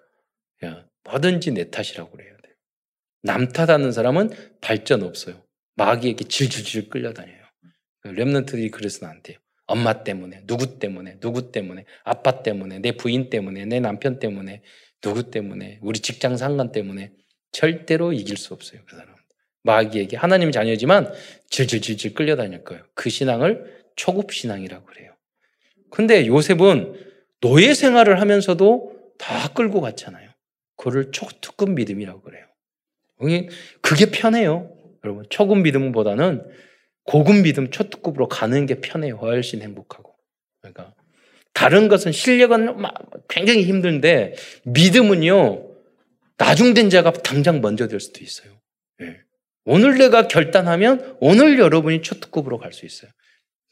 S1: 야, 뭐든지 내 탓이라고 그래야 돼요. 남 탓하는 사람은 발전 없어요. 마귀에게 질질질 끌려다녀요. 랩런트들이 그래서는 안 돼요. 엄마 때문에, 누구 때문에, 누구 때문에, 아빠 때문에, 내 부인 때문에, 내 남편 때문에, 누구 때문에, 우리 직장 상관 때문에 절대로 이길 수 없어요. 그 사람. 마귀에게 하나님 자녀지만 질질질질 끌려다닐 거예요. 그 신앙을 초급 신앙이라고 그래요. 근데 요셉은 노예 생활을 하면서도 다 끌고 갔잖아요. 그를 초특급 믿음이라고 그래요. 그게 편해요. 여러분, 초급 믿음보다는 고급 믿음, 초특급으로 가는 게 편해요. 훨씬 행복하고. 그러니까 다른 것은 실력은 굉장히 힘든데 믿음은요 나중된 자가 당장 먼저 될 수도 있어요. 네. 오늘 내가 결단하면 오늘 여러분이 초특급으로 갈 수 있어요.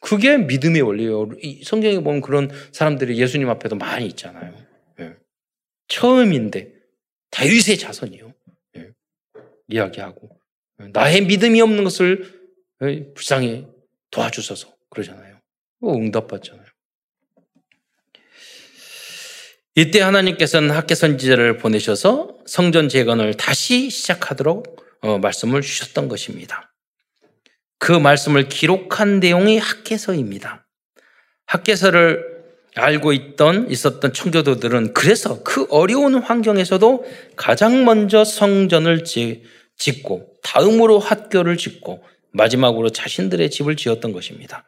S1: 그게 믿음의 원리예요. 성경에 보면 그런 사람들이 예수님 앞에도 많이 있잖아요. 네. 처음인데 다윗의 자손이요. 네. 이야기하고 나의 믿음이 없는 것을 불쌍히 도와주셔서 그러잖아요. 응답받잖아요. 이때 하나님께서는 학계 선지자를 보내셔서 성전 재건을 다시 시작하도록 어, 말씀을 주셨던 것입니다. 그 말씀을 기록한 내용이 학계서입니다. 학계서를 알고 있던 있었던 청교도들은 그래서 그 어려운 환경에서도 가장 먼저 성전을 짓고 다음으로 학교를 짓고 마지막으로 자신들의 집을 지었던 것입니다.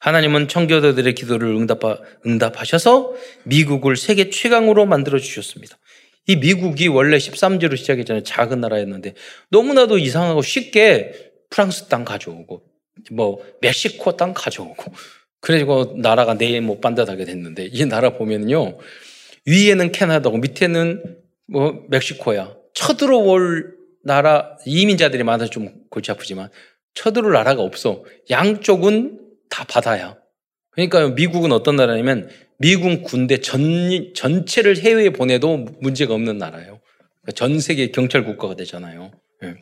S1: 하나님은 청교도들의 기도를 응답하, 응답하셔서 미국을 세계 최강으로 만들어 주셨습니다. 이 미국이 원래 13제로 시작했잖아요. 작은 나라였는데 너무나도 이상하고 쉽게 프랑스 땅 가져오고 뭐 멕시코 땅 가져오고 그래가지고 나라가 내못 반듯하게 됐는데 이 나라 보면요 위에는 캐나다고 밑에는 뭐 멕시코야 쳐들어올 나라 이민자들이 많아서 좀 골치 아프지만 쳐들어올 나라가 없어 양쪽은 다 바다야 그러니까 미국은 어떤 나라냐면 미국 군대 전, 전체를 해외에 보내도 문제가 없는 나라예요. 그러니까 전 세계 경찰 국가가 되잖아요. 예.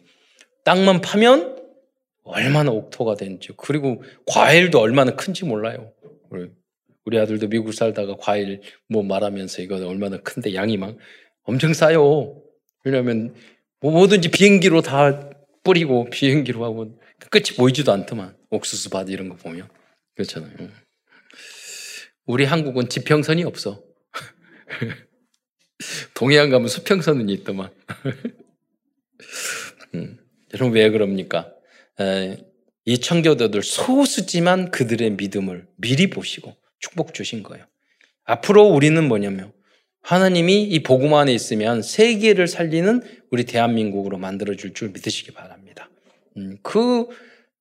S1: 땅만 파면 얼마나 옥토가 되는지 그리고 과일도 얼마나 큰지 몰라요. 우리 아들도 미국 살다가 과일 뭐 말하면서 이거 얼마나 큰데 양이 막 엄청 싸요. 왜냐하면 뭐 뭐든지 비행기로 다 뿌리고 비행기로 하고 끝이 보이지도 않더만 옥수수 밭 이런 거 보면 그렇잖아요. 우리 한국은 지평선이 없어. 동해안 가면 수평선은 있더만. 음, 여러분 왜 그럽니까? 에, 이 청교도들 소수지만 그들의 믿음을 미리 보시고 축복 주신 거예요. 앞으로 우리는 뭐냐면 하나님이 이 복음 안에 있으면 세계를 살리는 우리 대한민국으로 만들어 줄 줄 믿으시기 바랍니다. 음, 그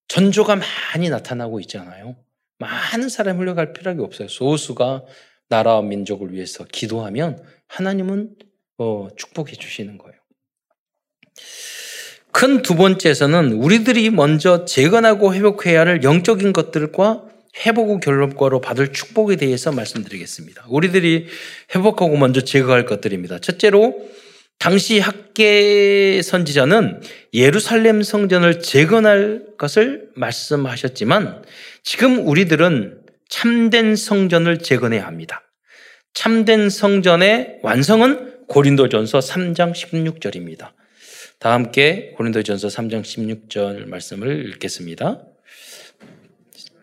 S1: 전조가 많이 나타나고 있잖아요. 많은 사람 흘러갈 필요가 없어요. 소수가 나라와 민족을 위해서 기도하면 하나님은 어, 축복해 주시는 거예요. 큰 두 번째에서는 우리들이 먼저 재건하고 회복해야 할 영적인 것들과 회복 후 결론과로 받을 축복에 대해서 말씀드리겠습니다. 우리들이 회복하고 먼저 제거할 것들입니다. 첫째로 당시 학계 선지자는 예루살렘 성전을 재건할 것을 말씀하셨지만 지금 우리들은 참된 성전을 재건해야 합니다. 참된 성전의 완성은 고린도전서 3장 16절입니다. 다 함께 고린도전서 3장 16절 말씀을 읽겠습니다.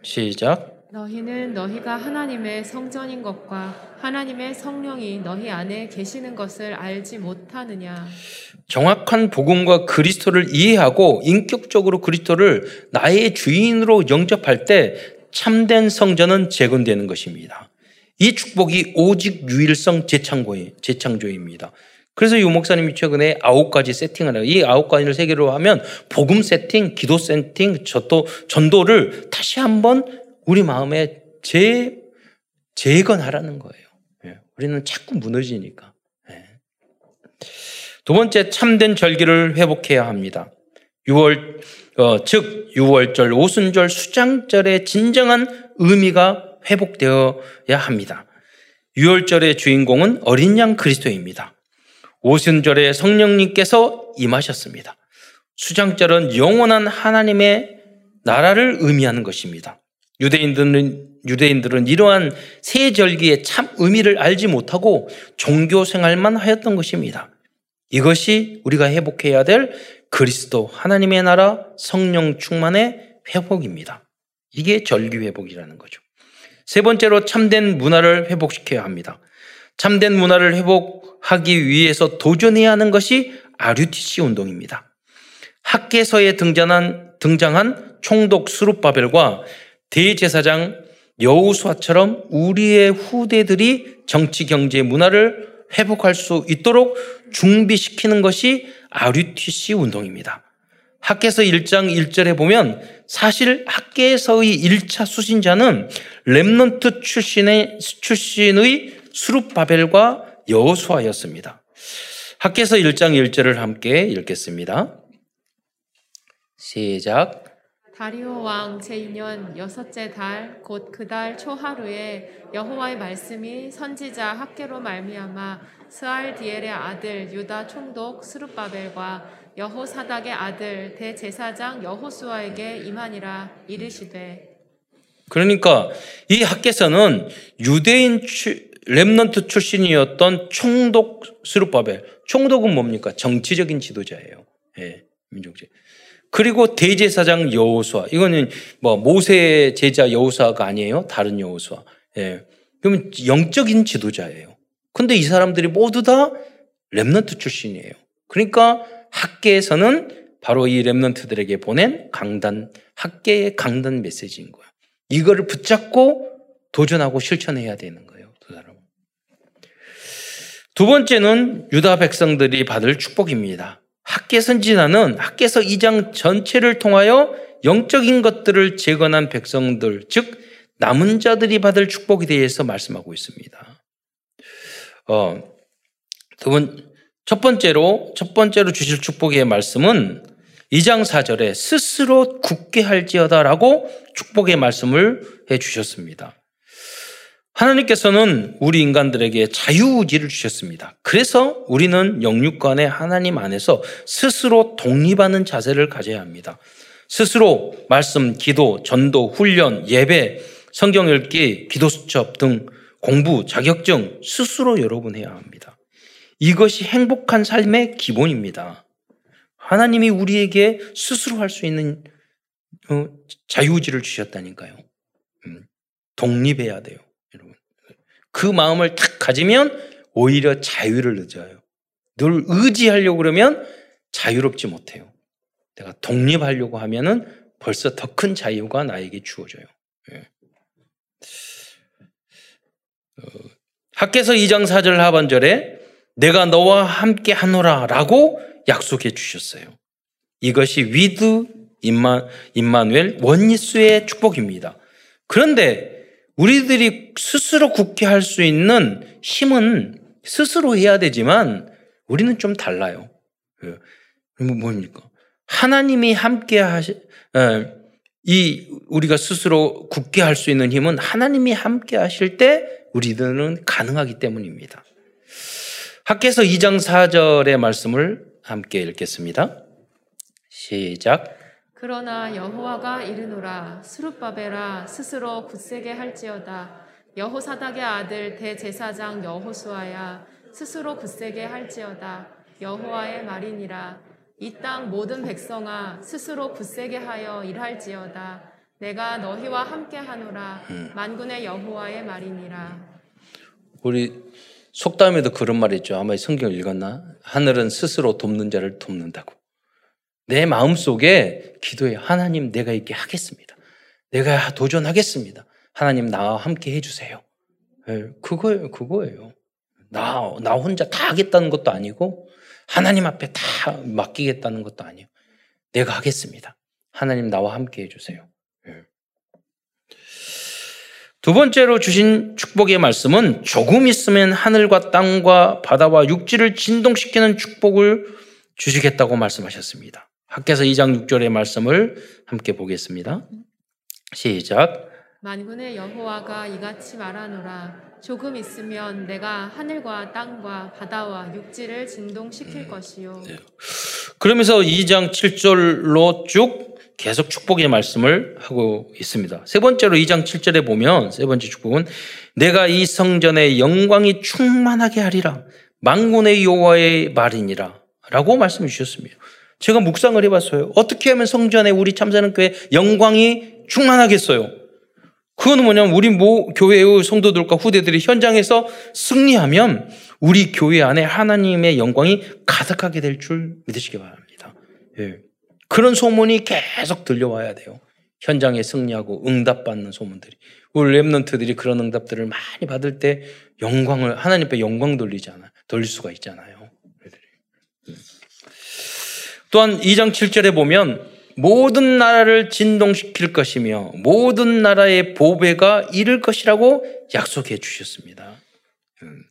S1: 시작.
S2: 너희는 너희가 하나님의 성전인 것과 하나님의 성령이 너희 안에 계시는 것을 알지 못하느냐.
S1: 정확한 복음과 그리스도를 이해하고 인격적으로 그리스도를 나의 주인으로 영접할 때 참된 성전은 재건되는 것입니다. 이 축복이 오직 유일성 재창조입니다. 그래서 유 목사님이 최근에 아홉 가지 세팅을 해요. 이 아홉 가지를 세 개로 하면 복음 세팅, 기도 세팅, 저도 전도를 다시 한번 우리 마음에 재 재건하라는 거예요. 예. 우리는 자꾸 무너지니까. 예. 두 번째 참된 절기를 회복해야 합니다. 6월 어, 즉 6월절, 오순절, 수장절의 진정한 의미가 회복되어야 합니다. 6월절의 주인공은 어린 양 그리스도입니다. 오순절에 성령님께서 임하셨습니다. 수장절은 영원한 하나님의 나라를 의미하는 것입니다. 유대인들은 유대인들은 이러한 세 절기의 참 의미를 알지 못하고 종교 생활만 하였던 것입니다. 이것이 우리가 회복해야 될 그리스도 하나님의 나라 성령 충만의 회복입니다. 이게 절기 회복이라는 거죠. 세 번째로 참된 문화를 회복시켜야 합니다. 참된 문화를 회복 하기 위해서 도전해야 하는 것이 RUTC 운동입니다. 학계서에 등장한, 등장한 총독 수룹바벨과 대제사장 여우수아처럼 우리의 후대들이 정치, 경제, 문화를 회복할 수 있도록 준비시키는 것이 RUTC 운동입니다. 학계서 1장 1절에 보면 사실 학계서의 1차 수신자는 렘넌트 출신의, 출신의 수룹바벨과 여호수아였습니다. 학계서 1장 1절을 함께 읽겠습니다. 시작.
S2: 다리오 왕 제2년 여섯째 달 곧 그 달 초하루에 여호와의 말씀이 선지자 학계로 말미암아 스알디엘의 아들 유다 총독 스룹바벨과 여호사닥의 아들 대제사장 여호수아에게 임하니라 이르시되
S1: 그러니까 이 학계서는 유대인 렘넌트 출신이었던 총독 스룹바벨. 총독은 뭡니까? 정치적인 지도자예요. 예, 민족제. 그리고 대제사장 여호수아. 이거는 뭐 모세 제자 여호수아가 아니에요. 다른 여호수아. 예. 그러면 영적인 지도자예요. 근데 이 사람들이 모두 다 렘넌트 출신이에요. 그러니까 학계에서는 바로 이 렘넌트들에게 보낸 강단, 학계의 강단 메시지인 거예요. 이거를 붙잡고 도전하고 실천해야 되는 사람은. 두 번째는 유다 백성들이 받을 축복입니다. 학계 선지자는 학계서 2장 전체를 통하여 영적인 것들을 재건한 백성들, 즉 남은 자들이 받을 축복에 대해서 말씀하고 있습니다. 어, 두 번, 첫 번째로, 첫 번째로 주실 축복의 말씀은 2장 4절에 스스로 굳게 할지어다라고 축복의 말씀을 해 주셨습니다. 하나님께서는 우리 인간들에게 자유의지를 주셨습니다. 그래서 우리는 영육간의 하나님 안에서 스스로 독립하는 자세를 가져야 합니다. 스스로 말씀, 기도, 전도, 훈련, 예배, 성경 읽기, 기도 수첩 등 공부, 자격증 스스로 여러분 해야 합니다. 이것이 행복한 삶의 기본입니다. 하나님이 우리에게 스스로 할 수 있는 어, 자유의지를 주셨다니까요. 음, 독립해야 돼요. 그 마음을 탁 가지면 오히려 자유를 늦어요. 늘 의지하려고 그러면 자유롭지 못해요. 내가 독립하려고 하면은 벌써 더 큰 자유가 나에게 주어져요. 예. 어, 학개서 2장 4절 하반절에 내가 너와 함께 하노라 라고 약속해 주셨어요. 이것이 with 임마, 임마누엘 oneness의 축복입니다. 그런데 우리들이 스스로 굳게 할 수 있는 힘은 스스로 해야 되지만 우리는 좀 달라요. 예. 뭡니까? 하나님이 함께 하시, 예, 이 우리가 스스로 굳게 할 수 있는 힘은 하나님이 함께 하실 때 우리들은 가능하기 때문입니다. 학계서 2장 4절의 말씀을 함께 읽겠습니다. 시작.
S2: 그러나 여호와가 이르노라 수룹바벨아 스스로 굳세게 할지어다. 여호사닥의 아들 대제사장 여호수아야 스스로 굳세게 할지어다. 여호와의 말이니라. 이 땅 모든 백성아 스스로 굳세게 하여 일할지어다. 내가 너희와 함께 하노라. 만군의 여호와의 말이니라.
S1: 우리 속담에도 그런 말이 있죠. 아마 성경 읽었나? 하늘은 스스로 돕는 자를 돕는다고. 내 마음 속에 기도해 하나님 내가 있게 하겠습니다. 내가 도전하겠습니다. 하나님 나와 함께 해주세요. 네, 그거예요, 그거예요. 나, 나 혼자 다 하겠다는 것도 아니고 하나님 앞에 다 맡기겠다는 것도 아니에요. 내가 하겠습니다. 하나님 나와 함께 해주세요. 네. 두 번째로 주신 축복의 말씀은 조금 있으면 하늘과 땅과 바다와 육지를 진동시키는 축복을 주시겠다고 말씀하셨습니다. 학계서 2장 6절의 말씀을 함께 보겠습니다. 시작.
S2: 만군의 여호와가 이같이 말하노라 조금 있으면 내가 하늘과 땅과 바다와 육지를 진동시킬 것이요
S1: 네. 그러면서 2장 7절로 쭉 계속 축복의 말씀을 하고 있습니다. 세 번째로 2장 7절에 보면 세 번째 축복은 내가 이 성전의 영광이 충만하게 하리라 만군의 여호와의 말이니라 라고 말씀해 주셨습니다. 제가 묵상을 해봤어요. 어떻게 하면 성전에 우리 참사는 교회 영광이 충만하겠어요? 그건 뭐냐면 우리 모 교회의 성도들과 후대들이 현장에서 승리하면 우리 교회 안에 하나님의 영광이 가득하게 될 줄 믿으시기 바랍니다. 예. 그런 소문이 계속 들려와야 돼요. 현장에 승리하고 응답받는 소문들이. 우리 랩런트들이 그런 응답들을 많이 받을 때 영광을, 하나님 앞에 영광 돌리잖아. 돌릴 수가 있잖아요. 또한 2장 7절에 보면 모든 나라를 진동시킬 것이며 모든 나라의 보배가 이를 것이라고 약속해 주셨습니다. 음.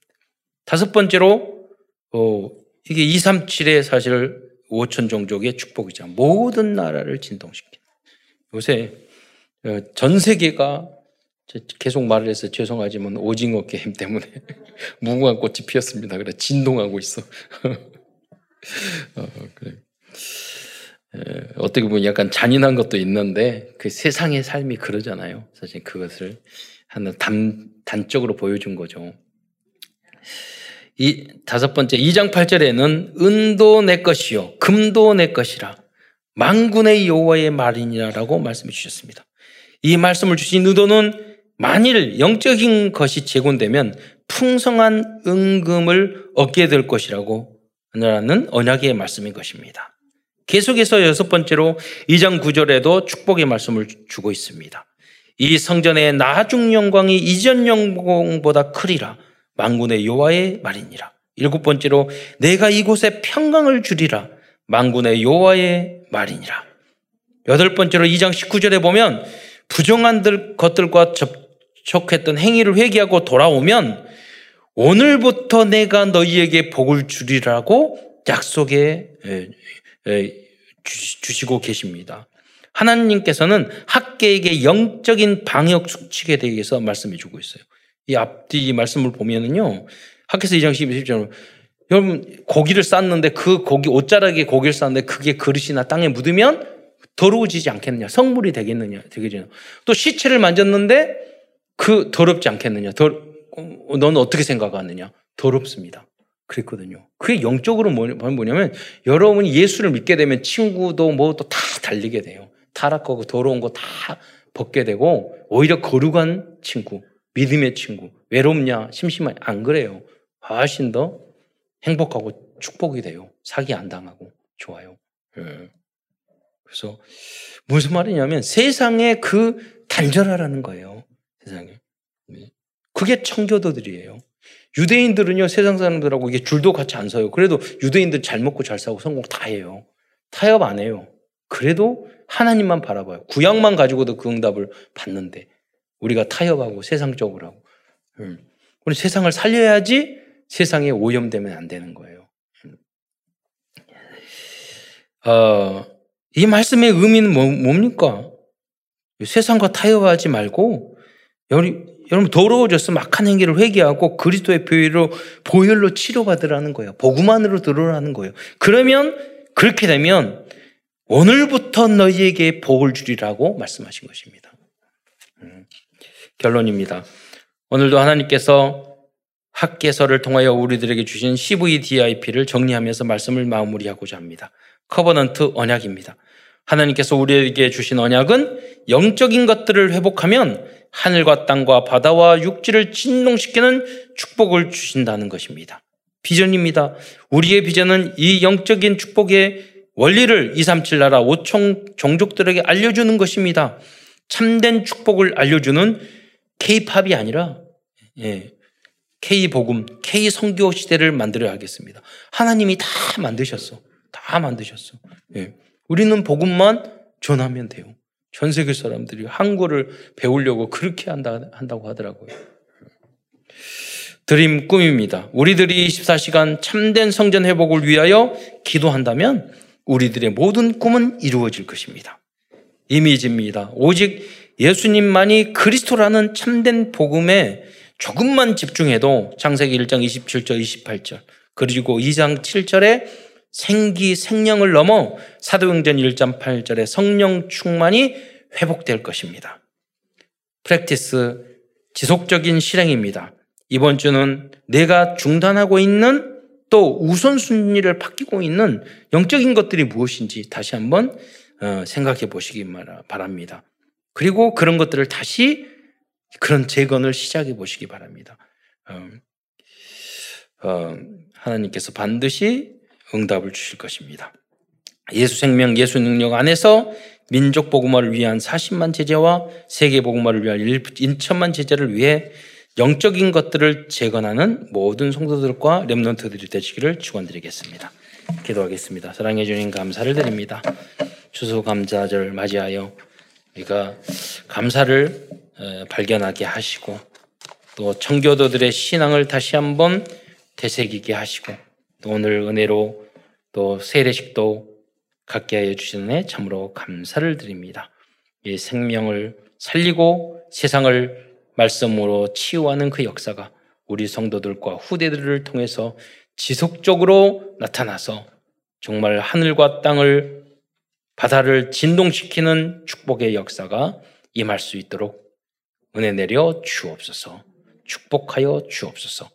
S1: 다섯 번째로 어, 이게 237의 사실 5천 종족의 축복이죠. 모든 나라를 진동시키는. 요새 어, 전 세계가 계속 말을 해서 죄송하지만 오징어 게임 때문에 무궁화 꽃이 피었습니다. 그래 진동하고 있어. 어, 그래. 어떻게 보면 약간 잔인한 것도 있는데 그 세상의 삶이 그러잖아요. 사실 그것을 하나 단, 단적으로 보여준 거죠. 이 다섯 번째 2장 8절에는 은도 내 것이요 금도 내 것이라 만군의 여호와의 말이니라라고 말씀해 주셨습니다. 이 말씀을 주신 의도는 만일 영적인 것이 제공되면 풍성한 은금을 얻게 될 것이라고 라는 언약의 말씀인 것입니다. 계속해서 여섯 번째로 2장 9절에도 축복의 말씀을 주고 있습니다. 이 성전의 나중 영광이 이전 영광보다 크리라 만군의 여호와의 말이니라. 일곱 번째로 내가 이곳에 평강을 주리라 만군의 여호와의 말이니라. 여덟 번째로 2장 19절에 보면 부정한 것들과 접촉했던 행위를 회개하고 돌아오면 오늘부터 내가 너희에게 복을 주리라고 약속에 주시고 계십니다. 하나님께서는 학계에게 영적인 방역 수칙에 대해서 말씀해 주고 있어요. 이 앞뒤 말씀을 보면은요. 학계서 2장 12절 여러분 고기를 쌌는데 그 고기 옷자락에 고기를 쌌는데 그게 그릇이나 땅에 묻으면 더러워지지 않겠느냐? 성물이 되겠느냐? 되겠죠. 또 시체를 만졌는데 그 더럽지 않겠느냐? 더, 어, 너는 어떻게 생각하느냐? 더럽습니다. 그랬거든요. 그게 영적으로 뭐냐면 여러분이 예수를 믿게 되면 친구도 뭐도 다 달리게 돼요. 타락하고 더러운 거 다 벗게 되고 오히려 거룩한 친구, 믿음의 친구, 외롭냐, 심심하냐 안 그래요. 훨씬 더 행복하고 축복이 돼요. 사기 안 당하고 좋아요. 예. 그래서 무슨 말이냐면 세상에 그 단절하라는 거예요. 세상에. 네. 그게 청교도들이에요. 유대인들은요, 세상 사람들하고 이게 줄도 같이 안 서요. 그래도 유대인들 잘 먹고 잘 사고 성공 다 해요. 타협 안 해요. 그래도 하나님만 바라봐요. 구약만 가지고도 그 응답을 받는데 우리가 타협하고 세상적으로 하고. 음. 우리 세상을 살려야지 세상에 오염되면 안 되는 거예요. 음. 어, 이 말씀의 의미는 뭐, 뭡니까? 세상과 타협하지 말고 여러분 더러워져서 막한 행위를 회개하고 그리스도의 보혈로 보혈로 치료받으라는 거예요. 복음만으로 들어라는 거예요. 그러면 그렇게 되면 오늘부터 너희에게 복을 주리라고 말씀하신 것입니다. 음, 결론입니다. 오늘도 하나님께서 학개서를 통하여 우리들에게 주신 CVDIP를 정리하면서 말씀을 마무리하고자 합니다. Covenant 언약입니다. 하나님께서 우리에게 주신 언약은 영적인 것들을 회복하면 하늘과 땅과 바다와 육지를 진동시키는 축복을 주신다는 것입니다. 비전입니다. 우리의 비전은 이 영적인 축복의 원리를 237 나라 5총 종족들에게 알려주는 것입니다. 참된 축복을 알려주는 K-팝이 아니라 예, K-복음, K-성교 시대를 만들어야 하겠습니다. 하나님이 다 만드셨어. 다 만드셨어. 예. 우리는 복음만 전하면 돼요. 전 세계 사람들이 한국어를 배우려고 그렇게 한다, 한다고 하더라고요. 드림 꿈입니다. 우리들이 24시간 참된 성전 회복을 위하여 기도한다면 우리들의 모든 꿈은 이루어질 것입니다. 이미지입니다. 오직 예수님만이 그리스도라는 참된 복음에 조금만 집중해도 창세기 1장 27절 28절 그리고 2장 7절에 생기 생명을 넘어 사도행전 1장 8절에 성령 충만이 회복될 것입니다. 프랙티스 지속적인 실행입니다. 이번 주는 내가 중단하고 있는 또 우선순위를 바뀌고 있는 영적인 것들이 무엇인지 다시 한번 어, 생각해 보시기 바랍니다. 그리고 그런 것들을 다시 그런 재건을 시작해 보시기 바랍니다. 어, 어, 하나님께서 반드시 응답을 주실 것입니다. 예수 생명, 예수 능력 안에서 민족 복음화를 위한 40만 제자와 세계 복음화를 위한 1천만 제자를 위해 영적인 것들을 재건하는 모든 성도들과 렘넌트들이 되시기를 축원드리겠습니다. 기도하겠습니다. 사랑해 주님 감사를 드립니다. 추수감사절 맞이하여 우리가 감사를 발견하게 하시고 또 청교도들의 신앙을 다시 한번 되새기게 하시고 또 오늘 은혜로 또 세례식도 갖게 하여 주시는 참으로 감사를 드립니다. 이 생명을 살리고 세상을 말씀으로 치유하는 그 역사가 우리 성도들과 후대들을 통해서 지속적으로 나타나서 정말 하늘과 땅을 바다를 진동시키는 축복의 역사가 임할 수 있도록 은혜 내려 주옵소서. 축복하여 주옵소서.